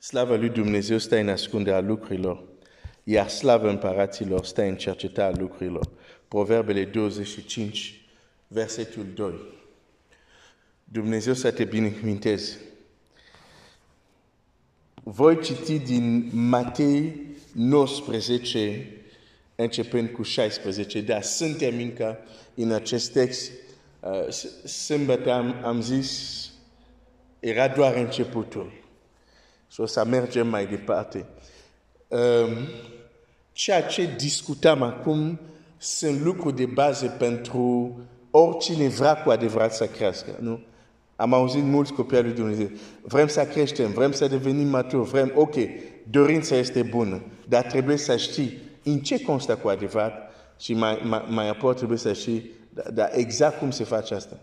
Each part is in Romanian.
Slava lui Dumnezeu stă în ascunderea lucrurilor, iar slava împăraților stă în cercetarea lucrurilor. Proverbele 25, versetul 2. Dumnezeu să te binecuvinteze. Voi citi din Matei 19, începând cu 16, dar suntem încă în acest text. Uh, sâmbătă am, am zis, era doar începutul. Și o să mergem mai departe. Um, ceea ce discutăm acum sunt lucruri de bază pentru oricine vrea cu adevărat să crească. Nu? Am auzit mulți copii al lui Dumnezeu. Vrem să creștem, vrem să devenim maturi, vrem, ok, dorința este bună, dar trebuie să știi în ce constă cu adevărat și mai, mai, mai apoi trebuie să știi dar da, exact cum se face asta.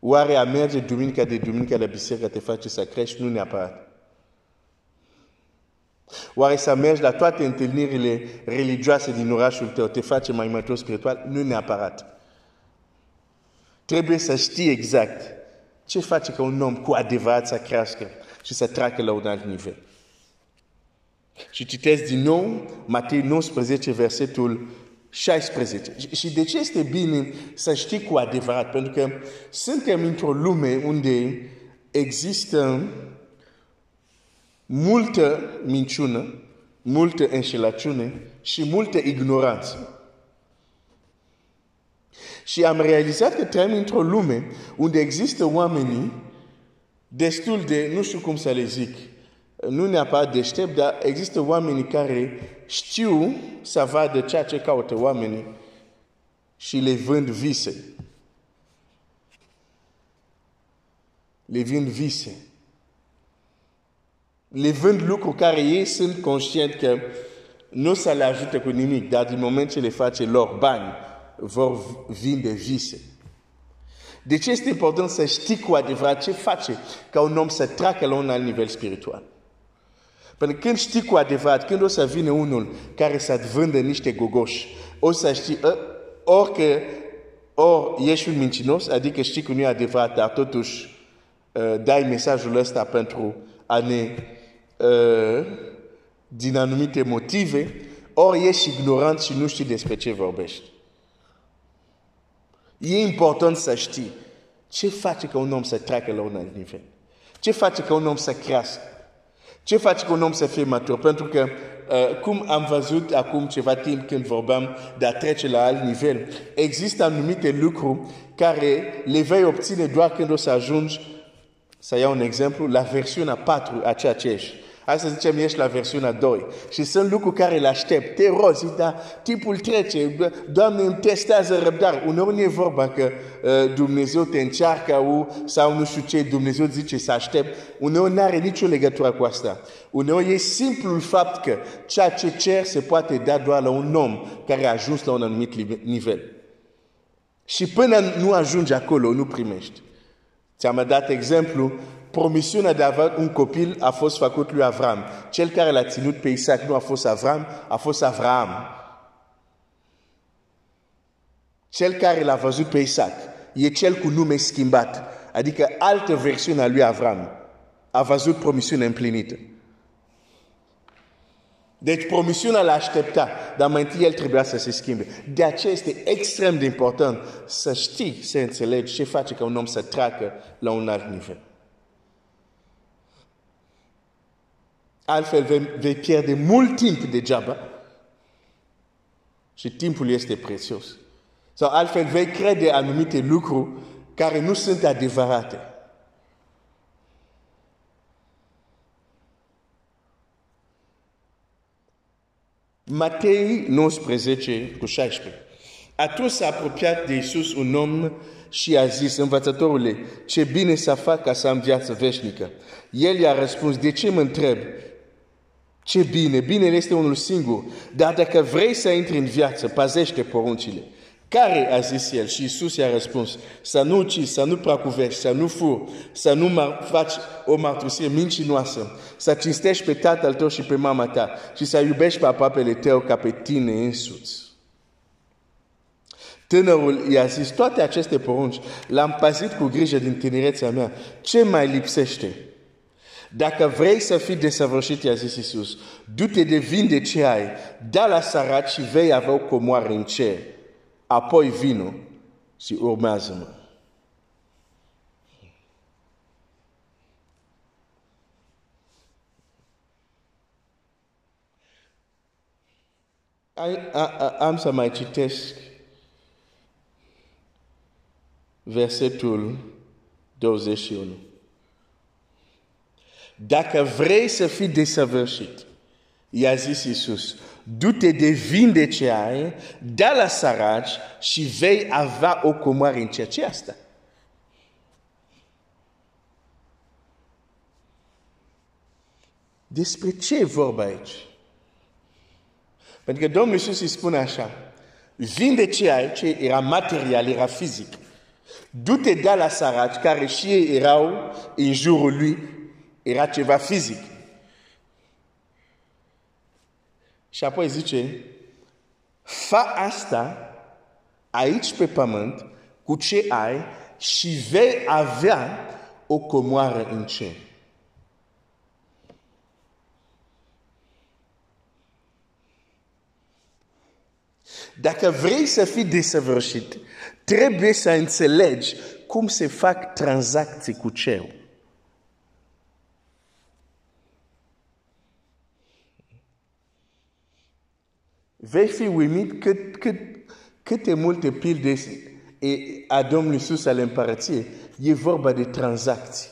Oare a merge duminica de duminica la biserică te face să crești? Nu neapărat. Oare să mergi la toate întâlnirile religioase din orașul tău te face mai matur spiritual? Nu neapărat. Trebuie să știi exact ce face ca un om cu adevărat să crească și să treacă la un alt nivel. Și citesc din nou Matei 19, versetul 16. Și de ce este bine să știi cu adevărat? Pentru că suntem într-o lume unde există multă minciună, multă înșelăciune și multă ignoranță. Și am realizat că trăim într-o lume unde există oamenii destul de, nu știu cum să le zic, nu neapărat deștept, dar există oameni care știu să vadă ceea ce caută oamenii și le vând vise. Le vând vise. Le vând lucruri care ei sunt conștienți că nu să le ajută cu nimic, dar din moment ce le face lor bani, vor vinde vise. De ce este important să știi cu adevărat ce face ca un om să treacă la un alt nivel spiritual? Pentru că când știi cu adevărat, când o să vină unul care să-ți vândă niște gogoși, o să știi, ă, orică, ori ești un mincinos, adică știi că nu e adevărat, dar totuși uh, dai mesajul ăsta pentru a ne, uh, din anumite motive, ori ești ignorant și nu știi despre ce vorbești. E important să știi ce face ca un om să treacă la un alt nivel. Ce face ca un om să crească. Ce face ca un om să fie matur? Pentru că, uh, cum am văzut acum ceva timp când vorbeam de a trece la alt nivel, există anumite lucruri care le vei obține doar când o să ajungi, să iau un exemplu, la versiunea 4 a ceea ce ești. Hai să zicem, ești la versiunea 2. Și sunt lucruri care le aștept. Te rog, zic, dar timpul trece. Doamne, îmi testează răbdare. Uneori nu e vorba că uh, Dumnezeu te încearcă u, sau nu știu ce, Dumnezeu zice să aștept. Uneori nu are nicio legătură cu asta. Uneori e simplul fapt că ceea ce cer se poate da doar la un om care a ajuns la un anumit nivel. Și până nu ajungi acolo, nu primești. Ți-am dat exemplu promisiunea de a avea un copil a fost făcut lui Avram. Cel care l-a ținut pe Isaac nu a fost Avram, a fost Avram. Cel care l-a văzut pe Isaac e cel cu nume schimbat, adică altă versiune a lui Avram. A văzut promisiunea împlinită. Deci promisiunea l-a aștepta, dar mai întâi el trebuia să se schimbe. De aceea este extrem de important să știi, să înțelegi ce face ca un om să treacă la un alt nivel. Altfel vei, vei pierde mult timp degeaba și timpul este prețios. Sau altfel vei crede anumite lucruri care nu sunt adevărate. Matei 19 cu 16. Atunci s-a apropiat de Iisus un om și a zis, învățătorule, ce bine să fac ca să am viață veșnică. El i-a răspuns, de ce mă întreb? Ce bine, binele este unul singur, dar dacă vrei să intri în viață, păzește poruncile. Care a zis el? Și Iisus i-a răspuns, să nu ucizi, să nu pracuvești, să nu furi, să nu faci o mărturisire mincinoasă, să cinstești pe tatăl tău și pe mama ta și să iubești pe aproapele tău ca pe tine însuți. Tânărul i-a zis, toate aceste porunci l-am păzit cu grijă din tinerețea mea. Ce mai lipsește? Dacă vrei să fii desăvârșit, i-a zis Iisus, du-te de vin de ce ai, da la săraci și vei avea o comoară în cer. Apoi vino și urmează-mă. Am să mai citesc versetul 21. Dacă vrei să fii desăvârșit, i-a zis Iisus, du-te de vin de ce ai, da la săraci și vei avea o comoară în ceea ce asta. Despre ce e vorba aici? Pentru că Domnul Iisus îi spune așa, vin de ce ai, ce era material, era fizic. Du-te da la săraci care și ei erau în jurul lui, era ceva fizic. Și apoi zice, fa asta aici pe pământ cu ce ai și vei avea o comoară în cer. Dacă vrei să fii desăvârșit, trebuie să înțelegi cum se fac tranzacții cu cerul. Veți fi uimit cât, cât, câte multe pilde a Domnului Iisus al împărăției. E vorba de tranzacții.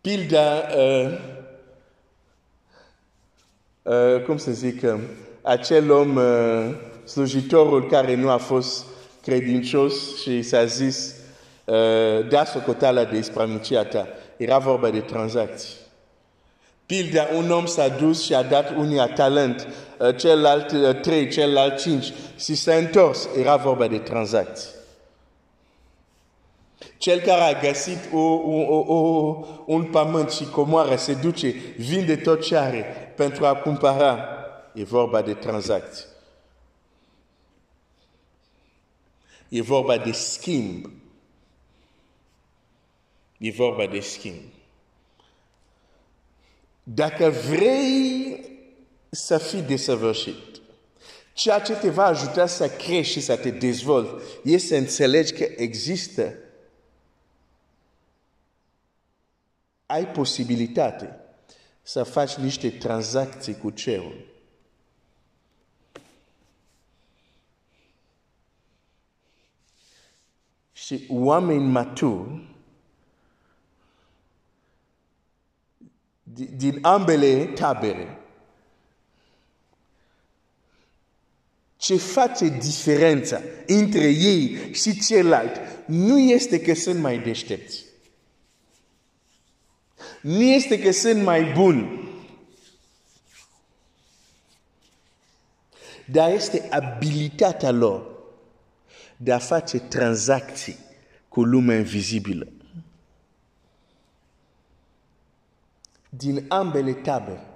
Pilda, uh, uh, cum să zic, uh, acel om, uh, slujitorul care nu a fost credincios și s-a zis, uh, da socoteala de ispramicia ta. Era vorba de tranzacții. Pilda, un om s-a dus și a dat unia talent, uh, celălalt uh, trei, celălalt cinci și s-a întors. Era vorba de tranzacții. Cel care a găsit o, o, o, un pământ și comoară se duce, vinde tot ce are pentru a cumpăra. E vorba de tranzacții. E vorba de schimb. E vorba de schimb. Dacă vrei să fii desăvârșit, ceea ce te va ajuta să crești și să te dezvolți este să înțelegi că există ai posibilitate să faci niște tranzacții cu cerul. Și oameni maturi din ambele tabere. Ce face diferența între ei și celălalt nu este că sunt mai deștepți. Nu este că sunt mai buni. Dar este abilitatea lor de a face tranzacții cu lumea invizibilă. Din ambele tabere.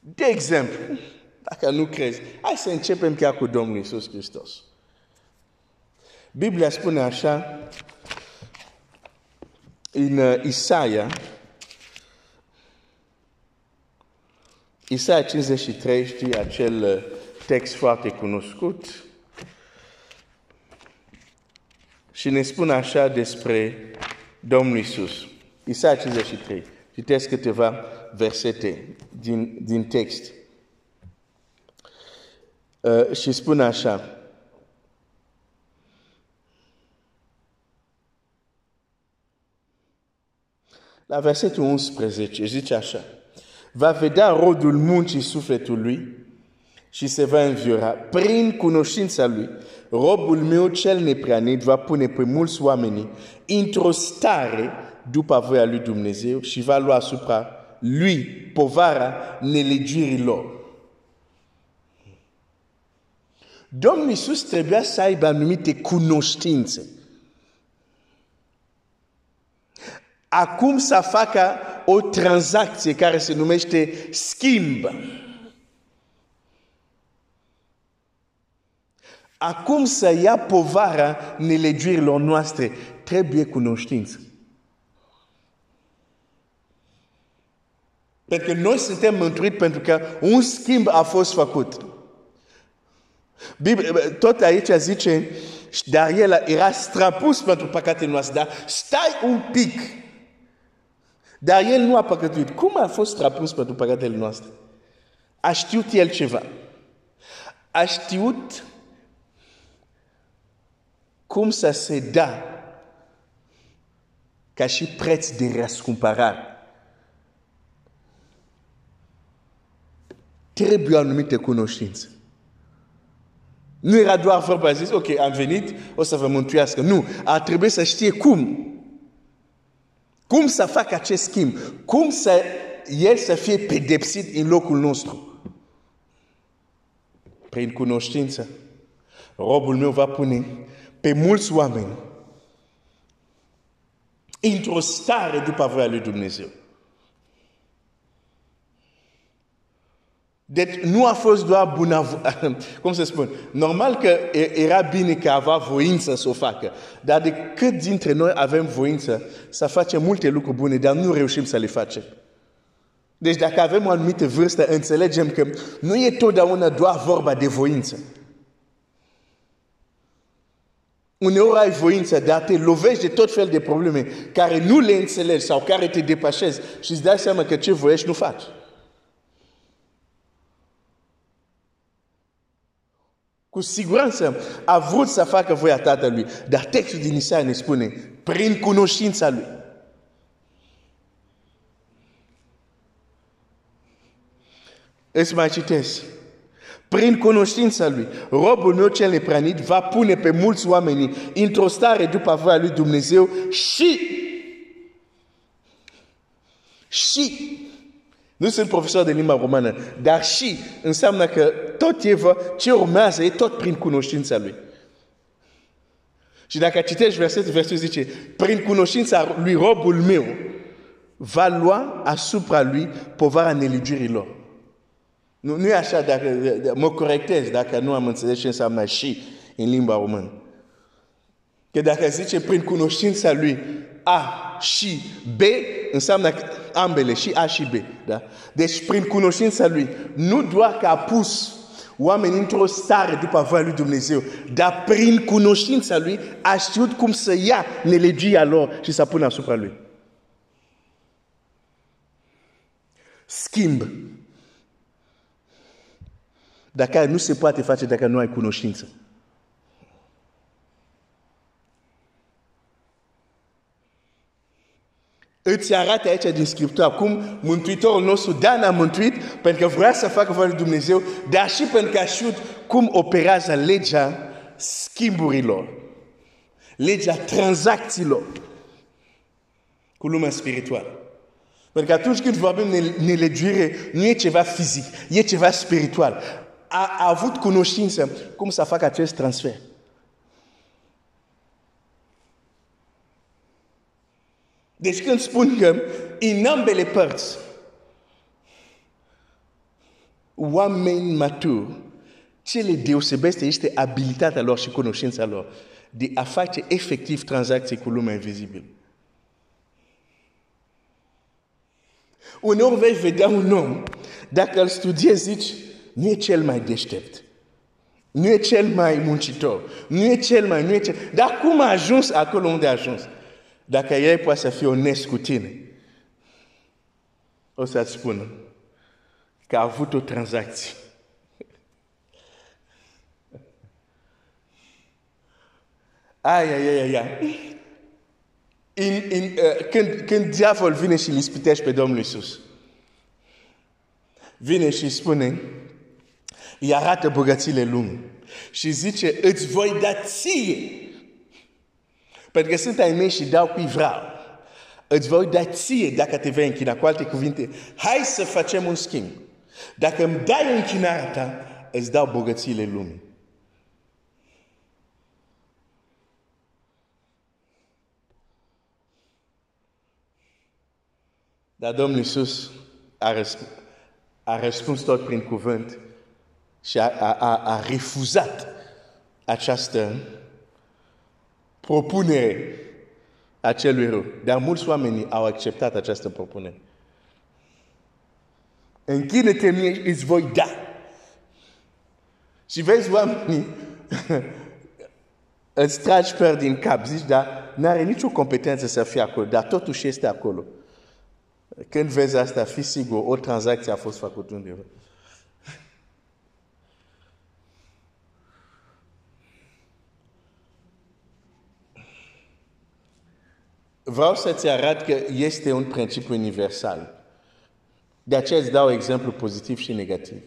De exemplu, dacă nu crezi, hai să începem chiar cu Domnul Iisus Hristos. Biblia spune așa în uh, Isaia, Isaia 53, știi acel uh, text foarte cunoscut, și ne spune așa despre Domnul Isus. Isaia 53. Citesc câteva versete din, din text. Uh, și spune așa. La versetul 11 zice așa. Va vedea rodul muncii sufletului și se va înviora prin cunoștința lui. Robul meu cel nepreanit va pune pe mulți oameni într-o stare după voia lui Dumnezeu și va lua asupra lui povara nelegirilor. Domnul Iisus trebuia să aibă anumite cunoștințe. Acum să facă o tranzacție care se numește schimb. Acum să ia povara nelegiurilor noastre, trebuie cunoștință. Pentru că noi suntem mântuiți pentru că un schimb a fost făcut. Biblia, tot aici zice, dar el era strapus pentru păcatele noastre, dar stai un pic. Dar el nu a păcătuit. Cum a fost strapus pentru păcatele noastre? A știut el ceva. A știut cum să se da ca și preț de răscumpărare. Trebuie o anumită cunoștință. Nu era doar vorba zis, ok, am venit, o să vă mântuiască. Nu, ar trebui să știe cum. Cum să facă acest schimb. Cum să el să fie pedepsit în locul nostru. Prin cunoștință. Robul meu va pune pe mulți oameni într-o stare după voia lui Dumnezeu. Deci nu a fost doar bună, cum să spun, normal că era bine că avea voință să o facă, dar de cât dintre noi avem voință să facem multe lucruri bune, dar nu reușim să le facem. Deci dacă avem o anumită vârstă, înțelegem că nu e totdeauna doar vorba de voință. Uneori ai voință, dar te lovești de tot fel de probleme care nu le înțelegi sau care te depășesc și îți dai seama că ce voiești nu faci. Cu siguranță a vrut să facă voia Tatălui, dar textul din Isaia ne spune, prin cunoștința Lui. Îți mai citesc. Prin cunoștința Lui, robul meu cel nepranit va pune pe mulți oameni într-o stare după voia Lui Dumnezeu și și nu sunt profesor de limba romană, dar și înseamnă că tot e ce urmează e tot prin cunoștința lui. Și dacă citești versetul, versetul zice, prin cunoștința lui robul meu va lua asupra lui povara nelegiurilor. Nu, nu e așa, dacă, mă corectez dacă nu am înțeles ce înseamnă și în limba română. Că dacă zice prin cunoștința lui A și B, înseamnă ambele, și A și B. Da? Deci prin cunoștința lui, nu doar că a pus oamenii într-o stare după voia lui Dumnezeu, dar prin cunoștința lui a știut cum să ia nelegia lor și să pună asupra lui. Schimb. Dacă nu se poate face dacă nu ai cunoștință. îți arată aici din Scriptură cum Mântuitorul nostru Dan a mântuit pentru că vrea să facă voia lui Dumnezeu, dar și pentru că a știut cum operează legea schimburilor, legea tranzacțiilor cu lumea spirituală. Pentru că atunci când vorbim de nelegiuire, nu e ceva fizic, e ceva spiritual. A, a avut cunoștință cum să facă acest transfer. Deci când spun că în ambele părți, oameni maturi, ce le deosebește este abilitatea lor și cunoștința lor de a face efectiv tranzacții cu lumea invizibilă. Uneori vei vedea un om, dacă îl studiezi, zici, nu e cel mai deștept. Nu e cel mai muncitor. Nu e cel mai, nu e cel... Dar cum a ajuns acolo unde a ajuns? Dacă el poate să fie onest cu tine, o să-ți spună că a avut o tranzacție. Ai, ai, ai, ai. In, in, uh, când, când diavol vine și îl ispitește pe Domnul Iisus, vine și spune, îi arată bogățiile lumii și zice, îți voi da ție pentru că sunt ai mei și dau cui vreau. Îți voi da ție dacă te vei închina. Cu alte cuvinte, hai să facem un schimb. Dacă îmi dai închinarea ta, îți dau bogățiile lumii. Dar Domnul Iisus a, răspuns, a răspuns tot prin cuvânt și a, a, a, a refuzat această propunere a celui rău. Dar mulți oameni au acceptat această propunere. Închine-te mie, îți voi da. Și vezi oamenii îți tragi păr din cap, zici, dar n-are nicio competență să fie acolo, dar totuși este acolo. Când vezi asta, fi sigur, o tranzacție a fost făcută undeva. Vreau să-ți arăt că este un principiu universal. De aceea îți dau exemplu pozitiv și negativ.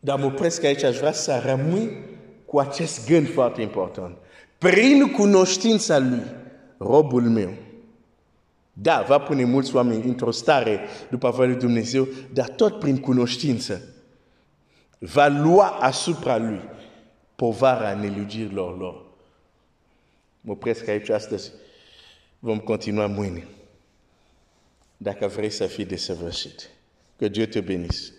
Dar mă opresc aici, aș vrea să rămâi cu acest gând foarte important. Prin cunoștința lui, robul meu, da, va pune mulți oameni într-o stare după voia lui Dumnezeu, dar tot prin cunoștință va lua asupra lui povara nelegirilor lor. Mă opresc aici astăzi. Vom continua mâine. Dacă vrei să fii desăvârșit. Que Dieu te bénisse.